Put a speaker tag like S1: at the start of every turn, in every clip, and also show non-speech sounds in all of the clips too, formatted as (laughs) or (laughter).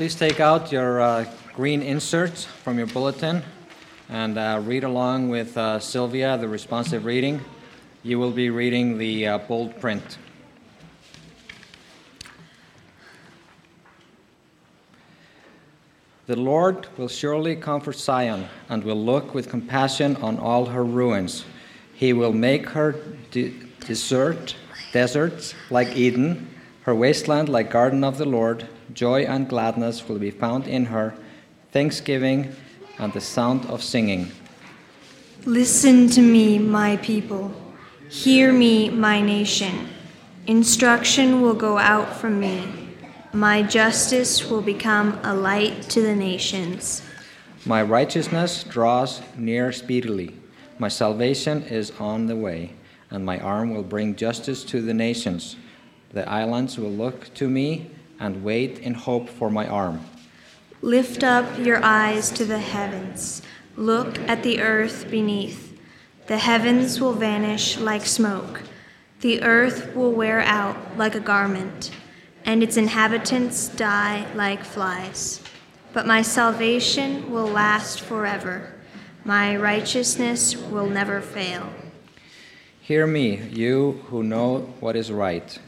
S1: Please take out your uh, green inserts from your bulletin and uh, read along with uh, Sylvia the responsive reading. You will be reading the uh, bold print. The Lord will surely comfort Zion and will look with compassion on all her ruins. He will make her de- desert, deserts like Eden, her wasteland like garden of the Lord. Joy and gladness will be found in her, thanksgiving and the sound of singing.
S2: Listen to me, my people. Hear me, my nation. Instruction will go out from me. My justice will become a light to the nations.
S1: My righteousness draws near speedily. My salvation is on the way, and my arm will bring justice to the nations. The islands will look to me and wait in hope for my arm.
S2: Lift up your eyes to the heavens. Look at the earth beneath. The heavens will vanish like smoke. The earth will wear out like a garment and its inhabitants die like flies. But my salvation will last forever, my righteousness will never fail.
S1: Hear me, you who know what is right,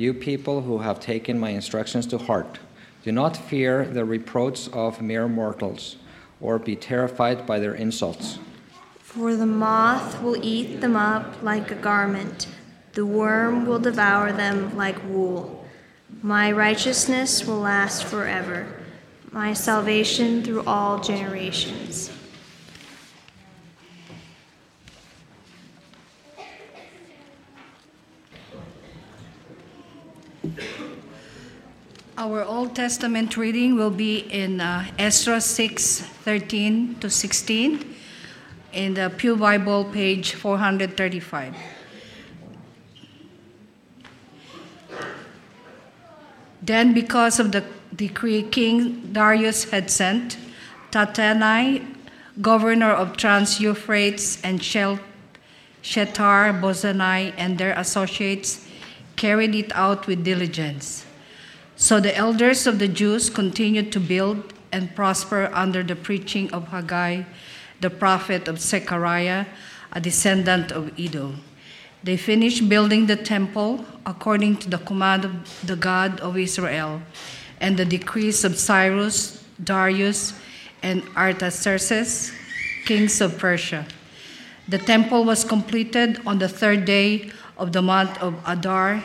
S1: you people who have taken my instructions to heart. Do not fear the reproach of mere mortals, or be terrified by their insults.
S2: For the moth will eat them up like a garment, the worm will devour them like wool. My righteousness will last forever, my salvation through all generations.
S3: Our Old Testament reading will be in uh, Ezra 6 13 to 16 in the Pew Bible, page 435. Then, because of the decree King Darius had sent, Tattenai, governor of Trans Euphrates, and Shethar Bozenai and their associates carried it out with diligence. So the elders of the Jews continued to build and prosper under the preaching of Haggai, the prophet of Zechariah, a descendant of Iddo. They finished building the temple according to the command of the God of Israel and the decrees of Cyrus, Darius, and Artaxerxes, kings of Persia. The temple was completed on the third day of the month of Adar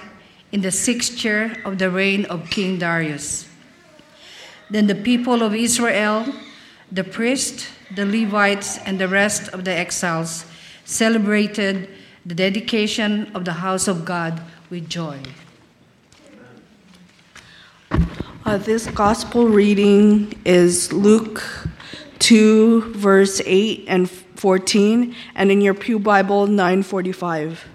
S3: in the sixth year of the reign of King Darius. Then the people of Israel, the priests, the Levites, and the rest of the exiles celebrated the dedication of the house of God with joy.
S4: Uh, this gospel reading is Luke 2, verse 8 and 14, and in your Pew Bible, 945.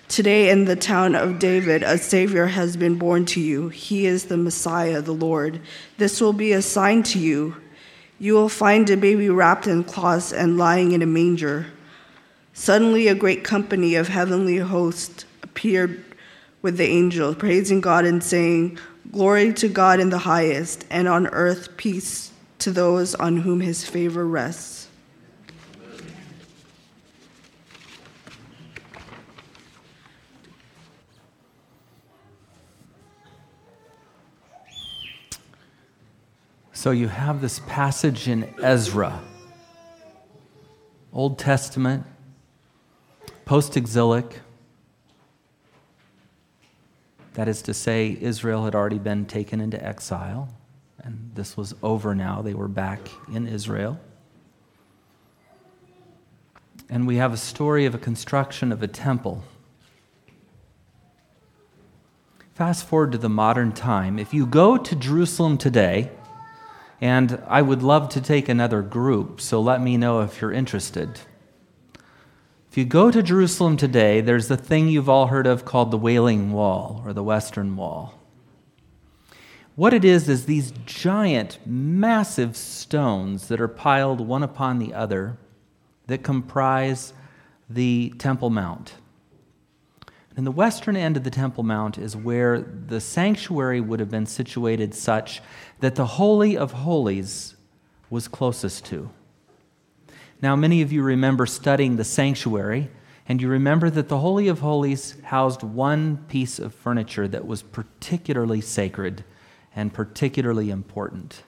S4: Today, in the town of David, a Savior has been born to you. He is the Messiah, the Lord. This will be a sign to you you will find a baby wrapped in cloths and lying in a manger. Suddenly, a great company of heavenly hosts appeared with the angel, praising God and saying, Glory to God in the highest, and on earth peace to those on whom his favor rests.
S5: So you have this passage in Ezra, Old Testament, post exilic. That is to say, Israel had already been taken into exile, and this was over now. They were back in Israel. And we have a story of a construction of a temple. Fast forward to the modern time. If you go to Jerusalem today, and I would love to take another group, so let me know if you're interested. If you go to Jerusalem today, there's the thing you've all heard of called the Wailing Wall or the Western Wall. What it is, is these giant, massive stones that are piled one upon the other that comprise the Temple Mount. And the western end of the Temple Mount is where the sanctuary would have been situated such that the Holy of Holies was closest to. Now, many of you remember studying the sanctuary, and you remember that the Holy of Holies housed one piece of furniture that was particularly sacred and particularly important.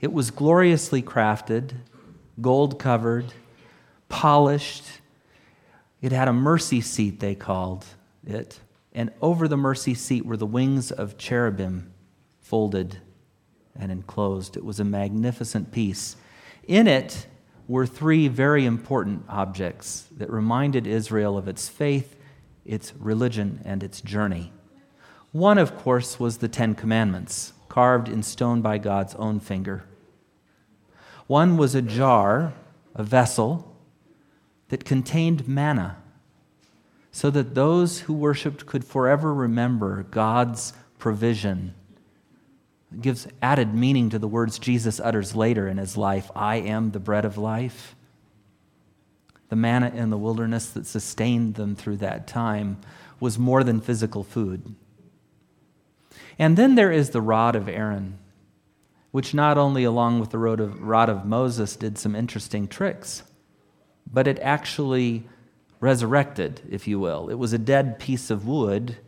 S5: It was gloriously crafted, gold covered, polished. It had a mercy seat, they called it. And over the mercy seat were the wings of cherubim folded and enclosed. It was a magnificent piece. In it, were three very important objects that reminded Israel of its faith, its religion, and its journey. One, of course, was the Ten Commandments, carved in stone by God's own finger. One was a jar, a vessel, that contained manna, so that those who worshiped could forever remember God's provision it gives added meaning to the words Jesus utters later in his life I am the bread of life. The manna in the wilderness that sustained them through that time was more than physical food. And then there is the rod of Aaron, which not only, along with the rod of, rod of Moses, did some interesting tricks, but it actually resurrected, if you will. It was a dead piece of wood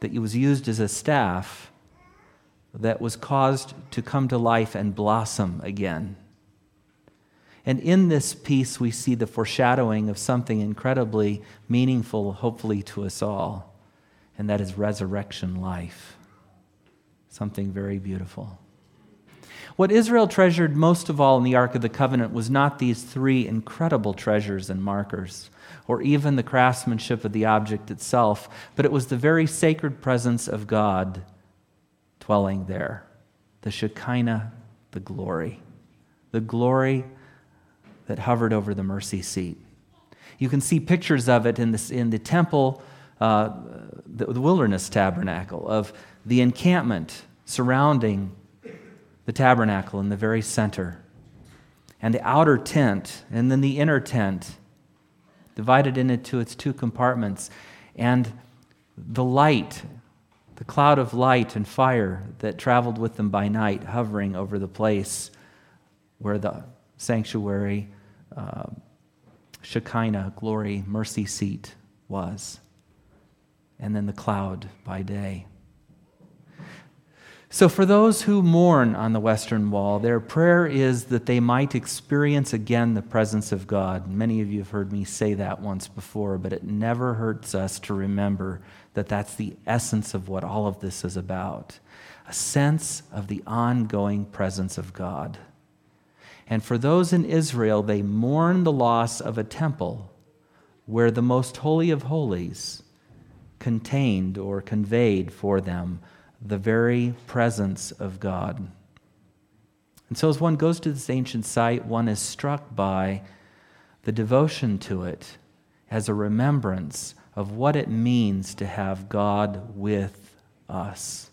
S5: that was used as a staff that was caused to come to life and blossom again. And in this piece, we see the foreshadowing of something incredibly meaningful, hopefully, to us all, and that is resurrection life. Something very beautiful. What Israel treasured most of all in the Ark of the Covenant was not these three incredible treasures and markers, or even the craftsmanship of the object itself, but it was the very sacred presence of God dwelling there. The Shekinah, the glory. The glory that hovered over the mercy seat. You can see pictures of it in, this, in the temple, uh, the, the wilderness tabernacle, of the encampment surrounding the tabernacle in the very center, and the outer tent, and then the inner tent, divided into its two compartments, and the light the cloud of light and fire that traveled with them by night, hovering over the place where the sanctuary, uh, Shekinah, glory, mercy seat was. And then the cloud by day. So, for those who mourn on the Western Wall, their prayer is that they might experience again the presence of God. Many of you have heard me say that once before, but it never hurts us to remember that that's the essence of what all of this is about a sense of the ongoing presence of God. And for those in Israel, they mourn the loss of a temple where the most holy of holies contained or conveyed for them the very presence of God. And so, as one goes to this ancient site, one is struck by the devotion to it as a remembrance of what it means to have God with us.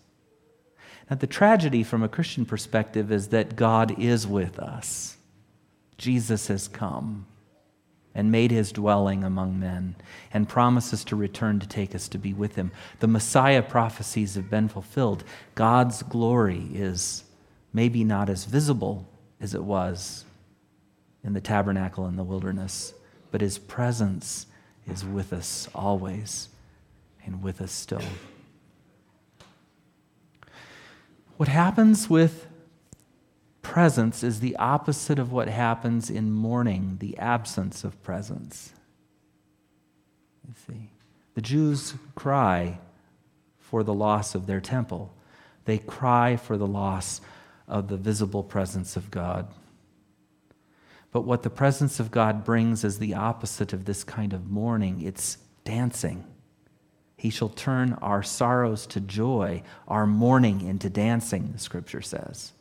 S5: Now, the tragedy from a Christian perspective is that God is with us. Jesus has come and made his dwelling among men, and promises to return to take us to be with him. The Messiah prophecies have been fulfilled. God's glory is maybe not as visible as it was in the tabernacle in the wilderness, but his presence is with us always and with us still. What happens with presence is the opposite of what happens in mourning, the absence of presence. You see, the Jews cry for the loss of their temple, they cry for the loss of the visible presence of God. But what the presence of God brings is the opposite of this kind of mourning it's dancing. He shall turn our sorrows to joy, our mourning into dancing, the scripture says.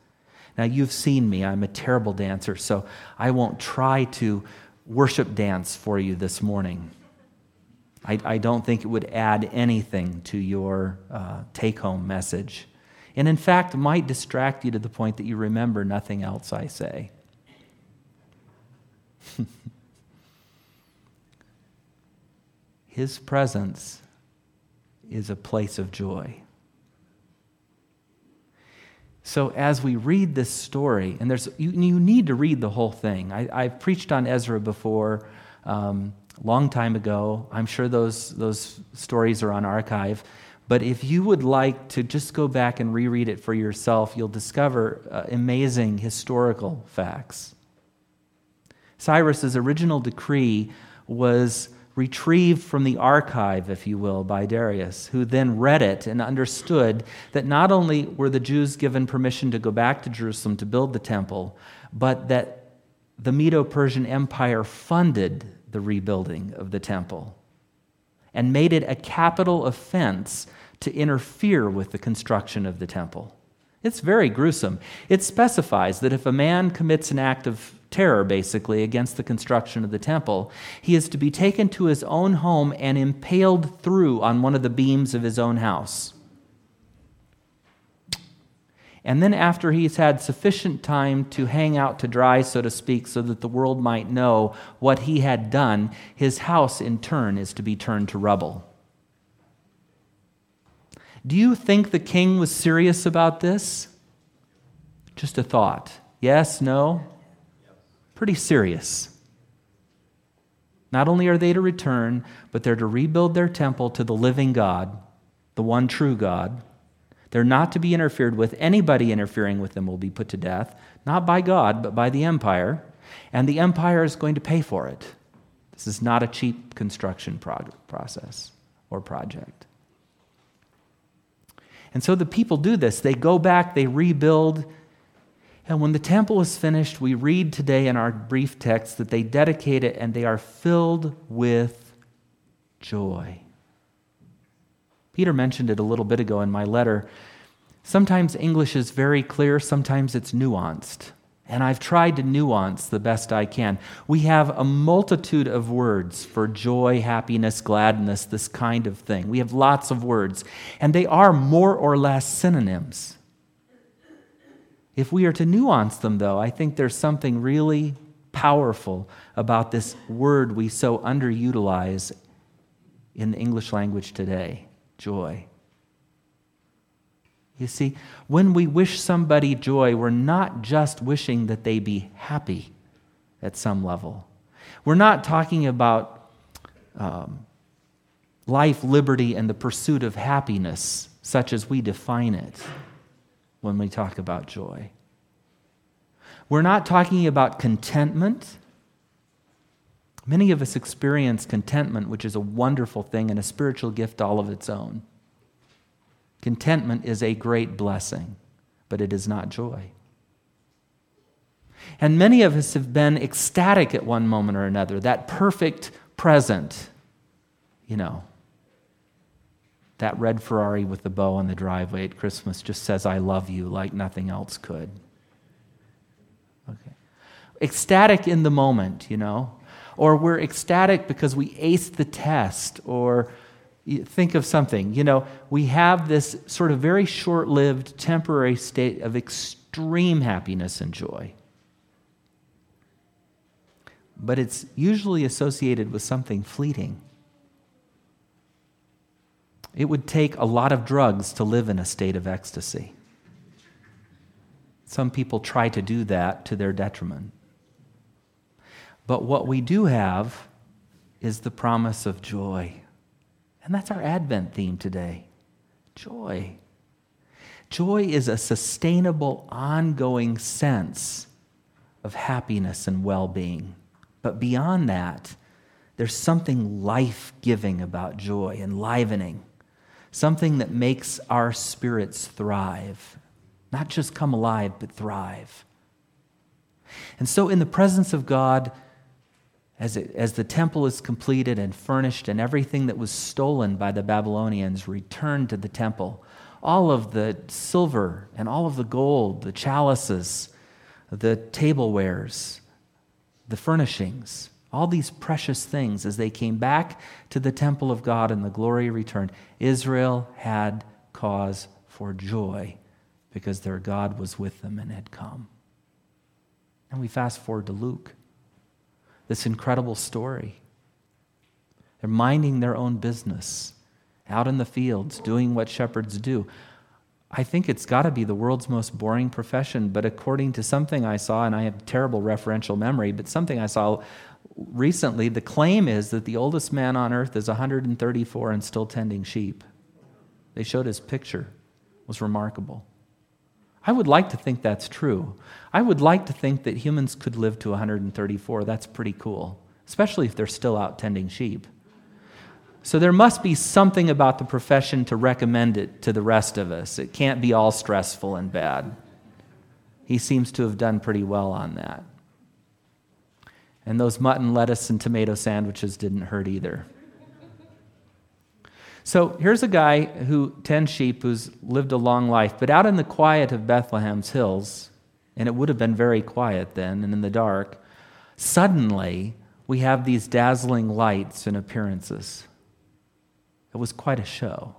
S5: Now, you've seen me. I'm a terrible dancer, so I won't try to worship dance for you this morning. I, I don't think it would add anything to your uh, take home message. And in fact, might distract you to the point that you remember nothing else I say. (laughs) His presence is a place of joy. So, as we read this story, and there's, you, you need to read the whole thing. I, have preached on Ezra before, um, a long time ago. I'm sure those, those stories are on archive. But if you would like to just go back and reread it for yourself, you'll discover uh, amazing historical facts. Cyrus's original decree was retrieved from the archive, if you will, by Darius, who then read it and understood that not only were the Jews given permission to go back to Jerusalem to build the temple, but that the Medo Persian Empire funded the rebuilding of the temple and made it a capital offense to interfere with the construction of the temple. It's very gruesome. It specifies that if a man commits an act of terror, basically, against the construction of the temple, he is to be taken to his own home and impaled through on one of the beams of his own house. And then, after he's had sufficient time to hang out to dry, so to speak, so that the world might know what he had done, his house in turn is to be turned to rubble. Do you think the king was serious about this? Just a thought. Yes, no? Pretty serious. Not only are they to return, but they're to rebuild their temple to the living God, the one true God. They're not to be interfered with. Anybody interfering with them will be put to death, not by God, but by the empire. And the empire is going to pay for it. This is not a cheap construction process or project. And so the people do this. They go back, they rebuild. And when the temple is finished, we read today in our brief text that they dedicate it and they are filled with joy. Peter mentioned it a little bit ago in my letter. Sometimes English is very clear, sometimes it's nuanced. And I've tried to nuance the best I can. We have a multitude of words for joy, happiness, gladness, this kind of thing. We have lots of words, and they are more or less synonyms. If we are to nuance them, though, I think there's something really powerful about this word we so underutilize in the English language today joy. You see, when we wish somebody joy, we're not just wishing that they be happy at some level. We're not talking about um, life, liberty, and the pursuit of happiness, such as we define it when we talk about joy. We're not talking about contentment. Many of us experience contentment, which is a wonderful thing and a spiritual gift all of its own. Contentment is a great blessing, but it is not joy. And many of us have been ecstatic at one moment or another, that perfect present, you know. That red Ferrari with the bow on the driveway at Christmas just says, I love you like nothing else could. Okay. Ecstatic in the moment, you know. Or we're ecstatic because we aced the test, or think of something. You know, we have this sort of very short lived, temporary state of extreme happiness and joy. But it's usually associated with something fleeting. It would take a lot of drugs to live in a state of ecstasy. Some people try to do that to their detriment. But what we do have is the promise of joy. And that's our Advent theme today joy. Joy is a sustainable, ongoing sense of happiness and well being. But beyond that, there's something life giving about joy, enlivening, something that makes our spirits thrive. Not just come alive, but thrive. And so, in the presence of God, as, it, as the temple is completed and furnished, and everything that was stolen by the Babylonians returned to the temple, all of the silver and all of the gold, the chalices, the tablewares, the furnishings, all these precious things as they came back to the temple of God and the glory returned. Israel had cause for joy because their God was with them and had come. And we fast forward to Luke, this incredible story. They're minding their own business out in the fields, doing what shepherds do. I think it's got to be the world's most boring profession, but according to something I saw, and I have terrible referential memory, but something I saw recently, the claim is that the oldest man on earth is 134 and still tending sheep. They showed his picture. It was remarkable. I would like to think that's true. I would like to think that humans could live to 134. That's pretty cool, especially if they're still out tending sheep. So there must be something about the profession to recommend it to the rest of us. It can't be all stressful and bad. He seems to have done pretty well on that. And those mutton, lettuce, and tomato sandwiches didn't hurt either. So here's a guy who tends sheep who's lived a long life, but out in the quiet of Bethlehem's hills, and it would have been very quiet then and in the dark, suddenly we have these dazzling lights and appearances. It was quite a show.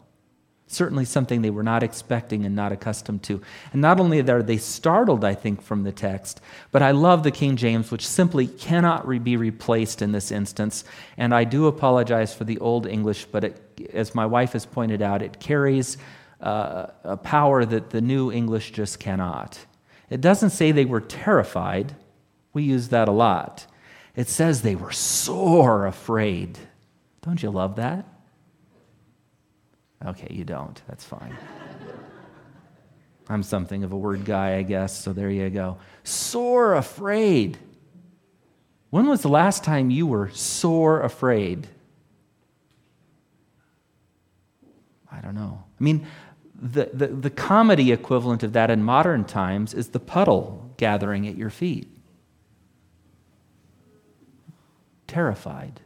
S5: Certainly something they were not expecting and not accustomed to. And not only are they startled, I think, from the text, but I love the King James, which simply cannot be replaced in this instance. And I do apologize for the Old English, but it, as my wife has pointed out, it carries uh, a power that the New English just cannot. It doesn't say they were terrified, we use that a lot. It says they were sore afraid. Don't you love that? Okay, you don't. That's fine. I'm something of a word guy, I guess, so there you go. Sore afraid. When was the last time you were sore afraid? I don't know. I mean, the, the, the comedy equivalent of that in modern times is the puddle gathering at your feet. Terrified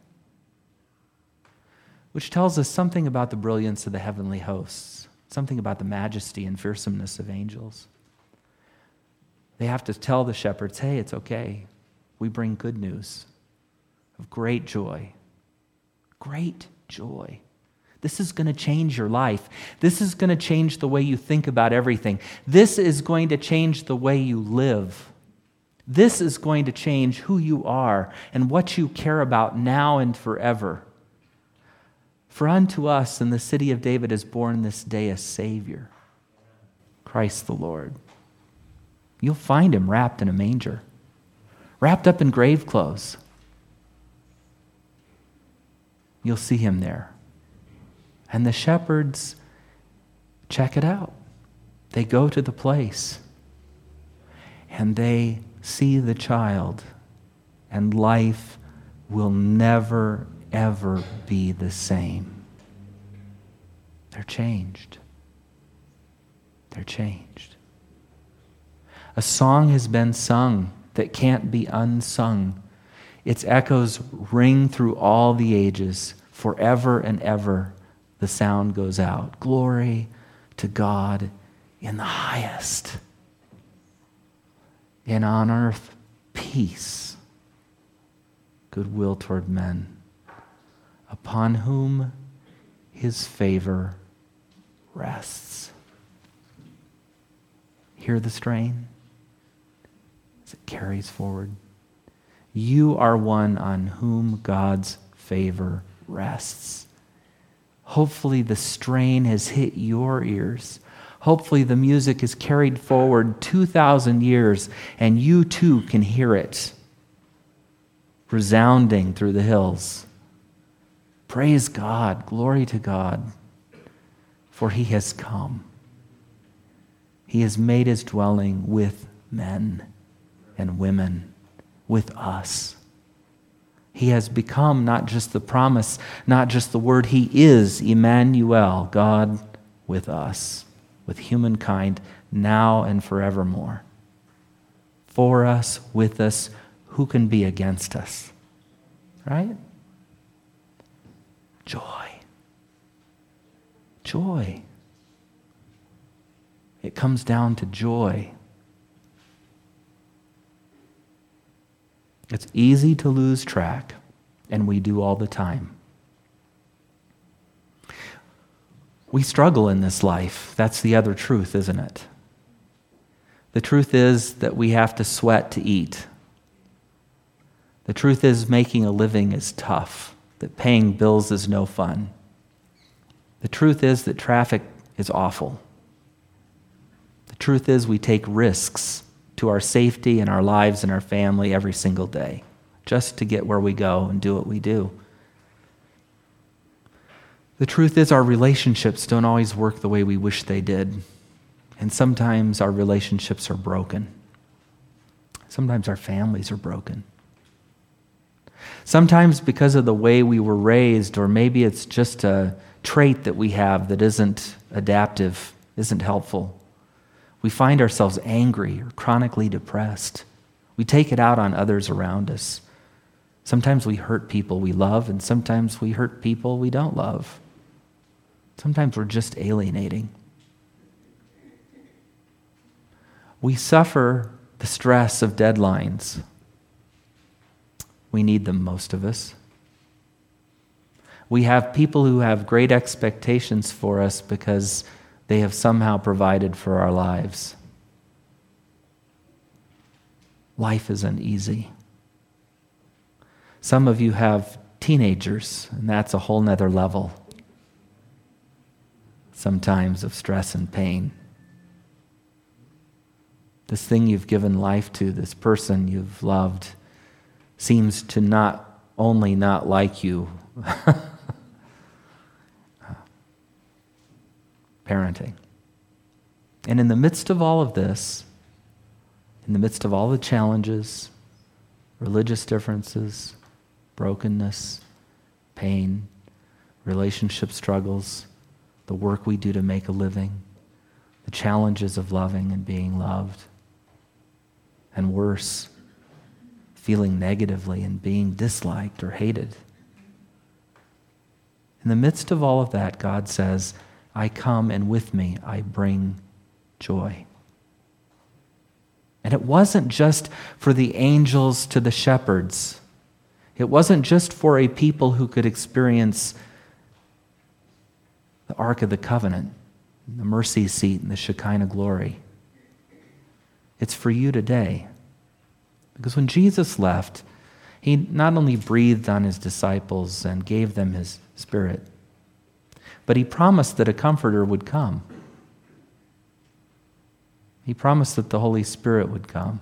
S5: which tells us something about the brilliance of the heavenly hosts, something about the majesty and fearsomeness of angels. They have to tell the shepherds, hey, it's okay. We bring good news of great joy. Great joy. This is going to change your life. This is going to change the way you think about everything. This is going to change the way you live. This is going to change who you are and what you care about now and forever. For unto us in the city of David is born this day a Savior, Christ the Lord. You'll find him wrapped in a manger, wrapped up in grave clothes. You'll see him there. And the shepherds check it out. They go to the place and they see the child, and life will never, ever be the same. They're changed. They're changed. A song has been sung that can't be unsung. Its echoes ring through all the ages. Forever and ever, the sound goes out. Glory to God in the highest. And on earth, peace, goodwill toward men upon whom his favor rests. Hear the strain as it carries forward. You are one on whom God's favor rests. Hopefully, the strain has hit your ears. Hopefully, the music is carried forward 2,000 years and you too can hear it resounding through the hills. Praise God. Glory to God. For he has come. He has made his dwelling with men and women, with us. He has become not just the promise, not just the word, he is Emmanuel, God with us, with humankind, now and forevermore. For us, with us, who can be against us? Right? Joy. Joy. It comes down to joy. It's easy to lose track. and we do all the time. We struggle in this life. That's the other truth, isn't it? The truth is that we have to sweat to eat. The truth is, making a living is tough, that paying bills is no fun. The truth is that traffic is awful. The truth is, we take risks to our safety and our lives and our family every single day just to get where we go and do what we do. The truth is, our relationships don't always work the way we wish they did. And sometimes our relationships are broken. Sometimes our families are broken. Sometimes because of the way we were raised, or maybe it's just a trait that we have that isn't adaptive, isn't helpful. We find ourselves angry or chronically depressed. We take it out on others around us. Sometimes we hurt people we love, and sometimes we hurt people we don't love. Sometimes we're just alienating. We suffer the stress of deadlines. We need them, most of us. We have people who have great expectations for us because they have somehow provided for our lives. Life isn't easy. Some of you have teenagers, and that's a whole nother level, sometimes, of stress and pain. This thing you've given life to, this person you've loved, seems to not only not like you. (laughs) parenting. And in the midst of all of this, in the midst of all the challenges, religious differences, brokenness, pain, relationship struggles, the work we do to make a living, the challenges of loving and being loved, and worse, feeling negatively and being disliked or hated. In the midst of all of that, God says, I come and with me I bring joy. And it wasn't just for the angels to the shepherds. It wasn't just for a people who could experience the Ark of the Covenant, the mercy seat, and the Shekinah glory. It's for you today. Because when Jesus left, he not only breathed on his disciples and gave them his spirit, but he promised that a comforter would come. He promised that the Holy Spirit would come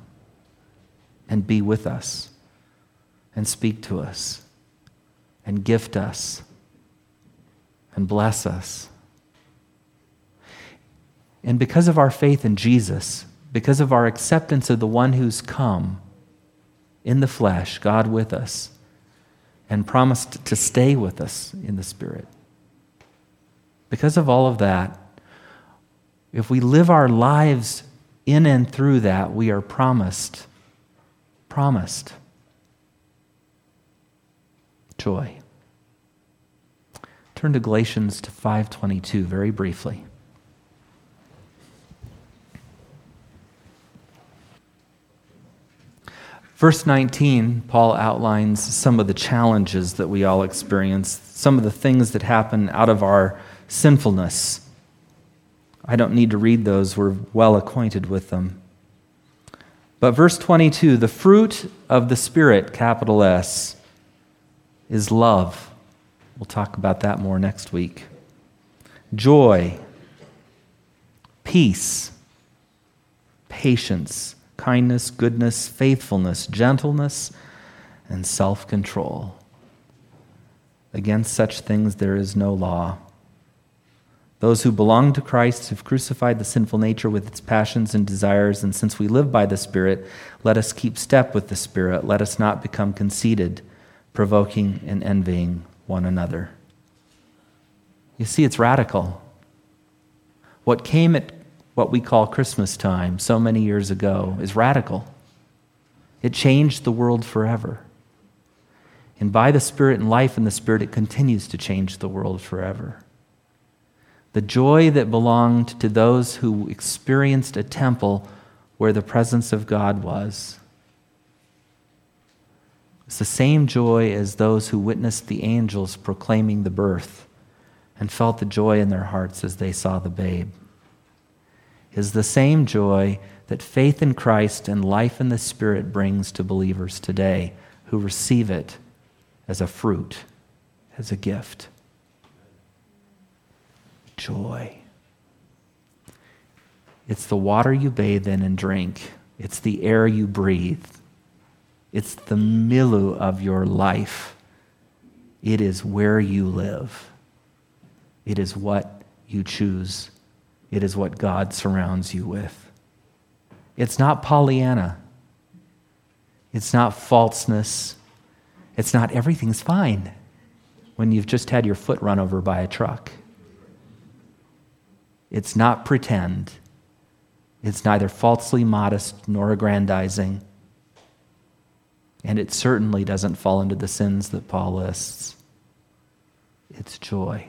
S5: and be with us and speak to us and gift us and bless us. And because of our faith in Jesus, because of our acceptance of the one who's come in the flesh, God with us, and promised to stay with us in the Spirit, because of all of that, if we live our lives in and through that, we are promised, promised joy. Turn to Galatians to 522 very briefly. Verse 19, Paul outlines some of the challenges that we all experience, some of the things that happen out of our sinfulness. I don't need to read those, we're well acquainted with them. But verse 22 the fruit of the Spirit, capital S, is love. We'll talk about that more next week. Joy, peace, patience, kindness, goodness, faithfulness, gentleness, and self control. Against such things there is no law. Those who belong to Christ have crucified the sinful nature with its passions and desires, and since we live by the Spirit, let us keep step with the Spirit. Let us not become conceited, provoking and envying one another. You see, it's radical. What came at what we call Christmas time so many years ago is radical. It changed the world forever. And by the Spirit and life in the Spirit, it continues to change the world forever the joy that belonged to those who experienced a temple where the presence of God was. It's the same joy as those who witnessed the angels proclaiming the birth and felt the joy in their hearts as they saw the babe. Is the same joy that faith in Christ and life in the Spirit brings to believers today who receive it as a fruit, as a gift. Joy. It's the water you bathe in and drink, it's the air you breathe, it's the milieu of your life. It is where you live. It is what you choose. It is what God surrounds you with. It's not Pollyanna. It's not falseness. It's not everything's fine when you've just had your foot run over by a truck. It's not pretend. It's neither falsely modest nor aggrandizing. And it certainly doesn't fall into the sins that Paul lists. It's joy.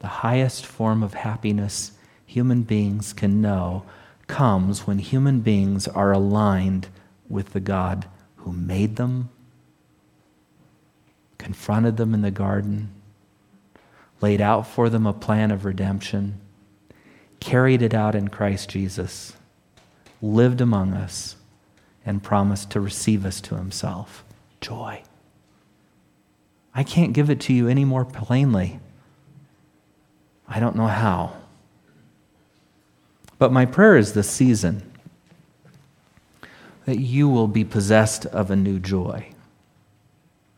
S5: The highest form of happiness human beings can know comes when human beings are aligned with the God who made them, confronted them in the garden, laid out for them a plan of redemption, carried it out in Christ Jesus, lived among us, and promised to receive us to himself. Joy. I can't give it to you any more plainly. I don't know how. But my prayer is this season that you will be possessed of a new joy,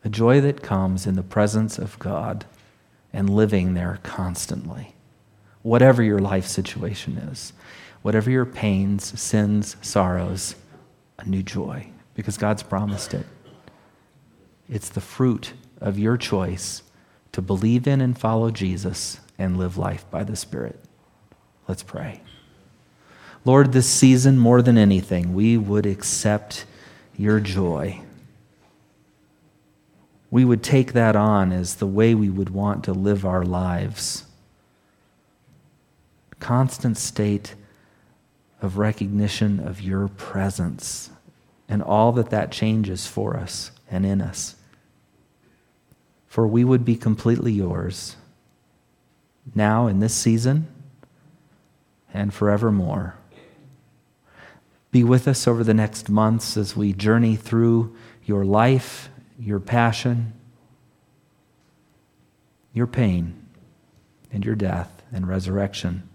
S5: a joy that comes in the presence of God and living there constantly, whatever your life situation is, whatever your pains, sins, sorrows, a new joy, because God's promised it. It's the fruit of your choice to believe in and follow Jesus and live life by the Spirit. Let's pray. Lord, this season, more than anything, we would accept your joy. We would take that on as the way we would want to live our lives. Constant state of recognition of your presence and all that that changes for us and in us. For we would be completely yours now in this season and forevermore. Be with us over the next months as we journey through your life, your passion, your pain, and your death and resurrection.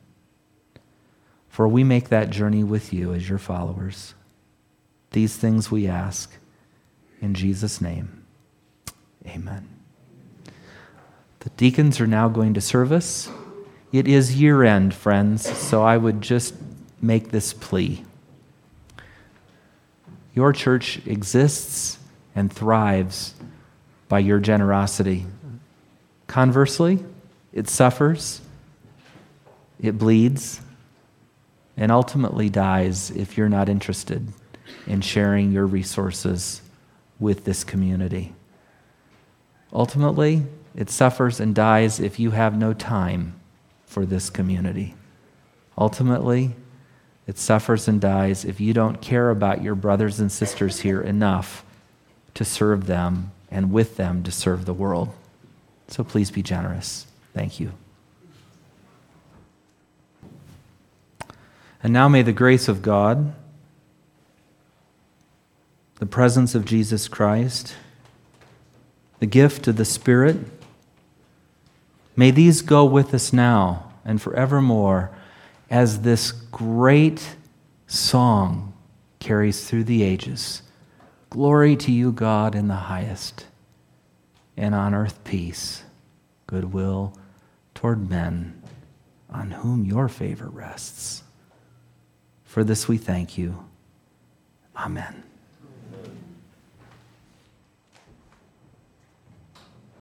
S5: For we make that journey with you as your followers. These things we ask in Jesus' name. Amen. The deacons are now going to service. It is year end, friends, so I would just make this plea. Your church exists and thrives by your generosity. Conversely, it suffers, it bleeds, and ultimately dies if you're not interested in sharing your resources with this community. Ultimately, it suffers and dies if you have no time for this community. Ultimately, it suffers and dies if you don't care about your brothers and sisters here enough to serve them and with them to serve the world. So please be generous. Thank you. And now may the grace of God, the presence of Jesus Christ, the gift of the Spirit, May these go with us now and forevermore as this great song carries through the ages. Glory to you, God, in the highest, and on earth peace, goodwill toward men on whom your favor rests. For this we thank you. Amen.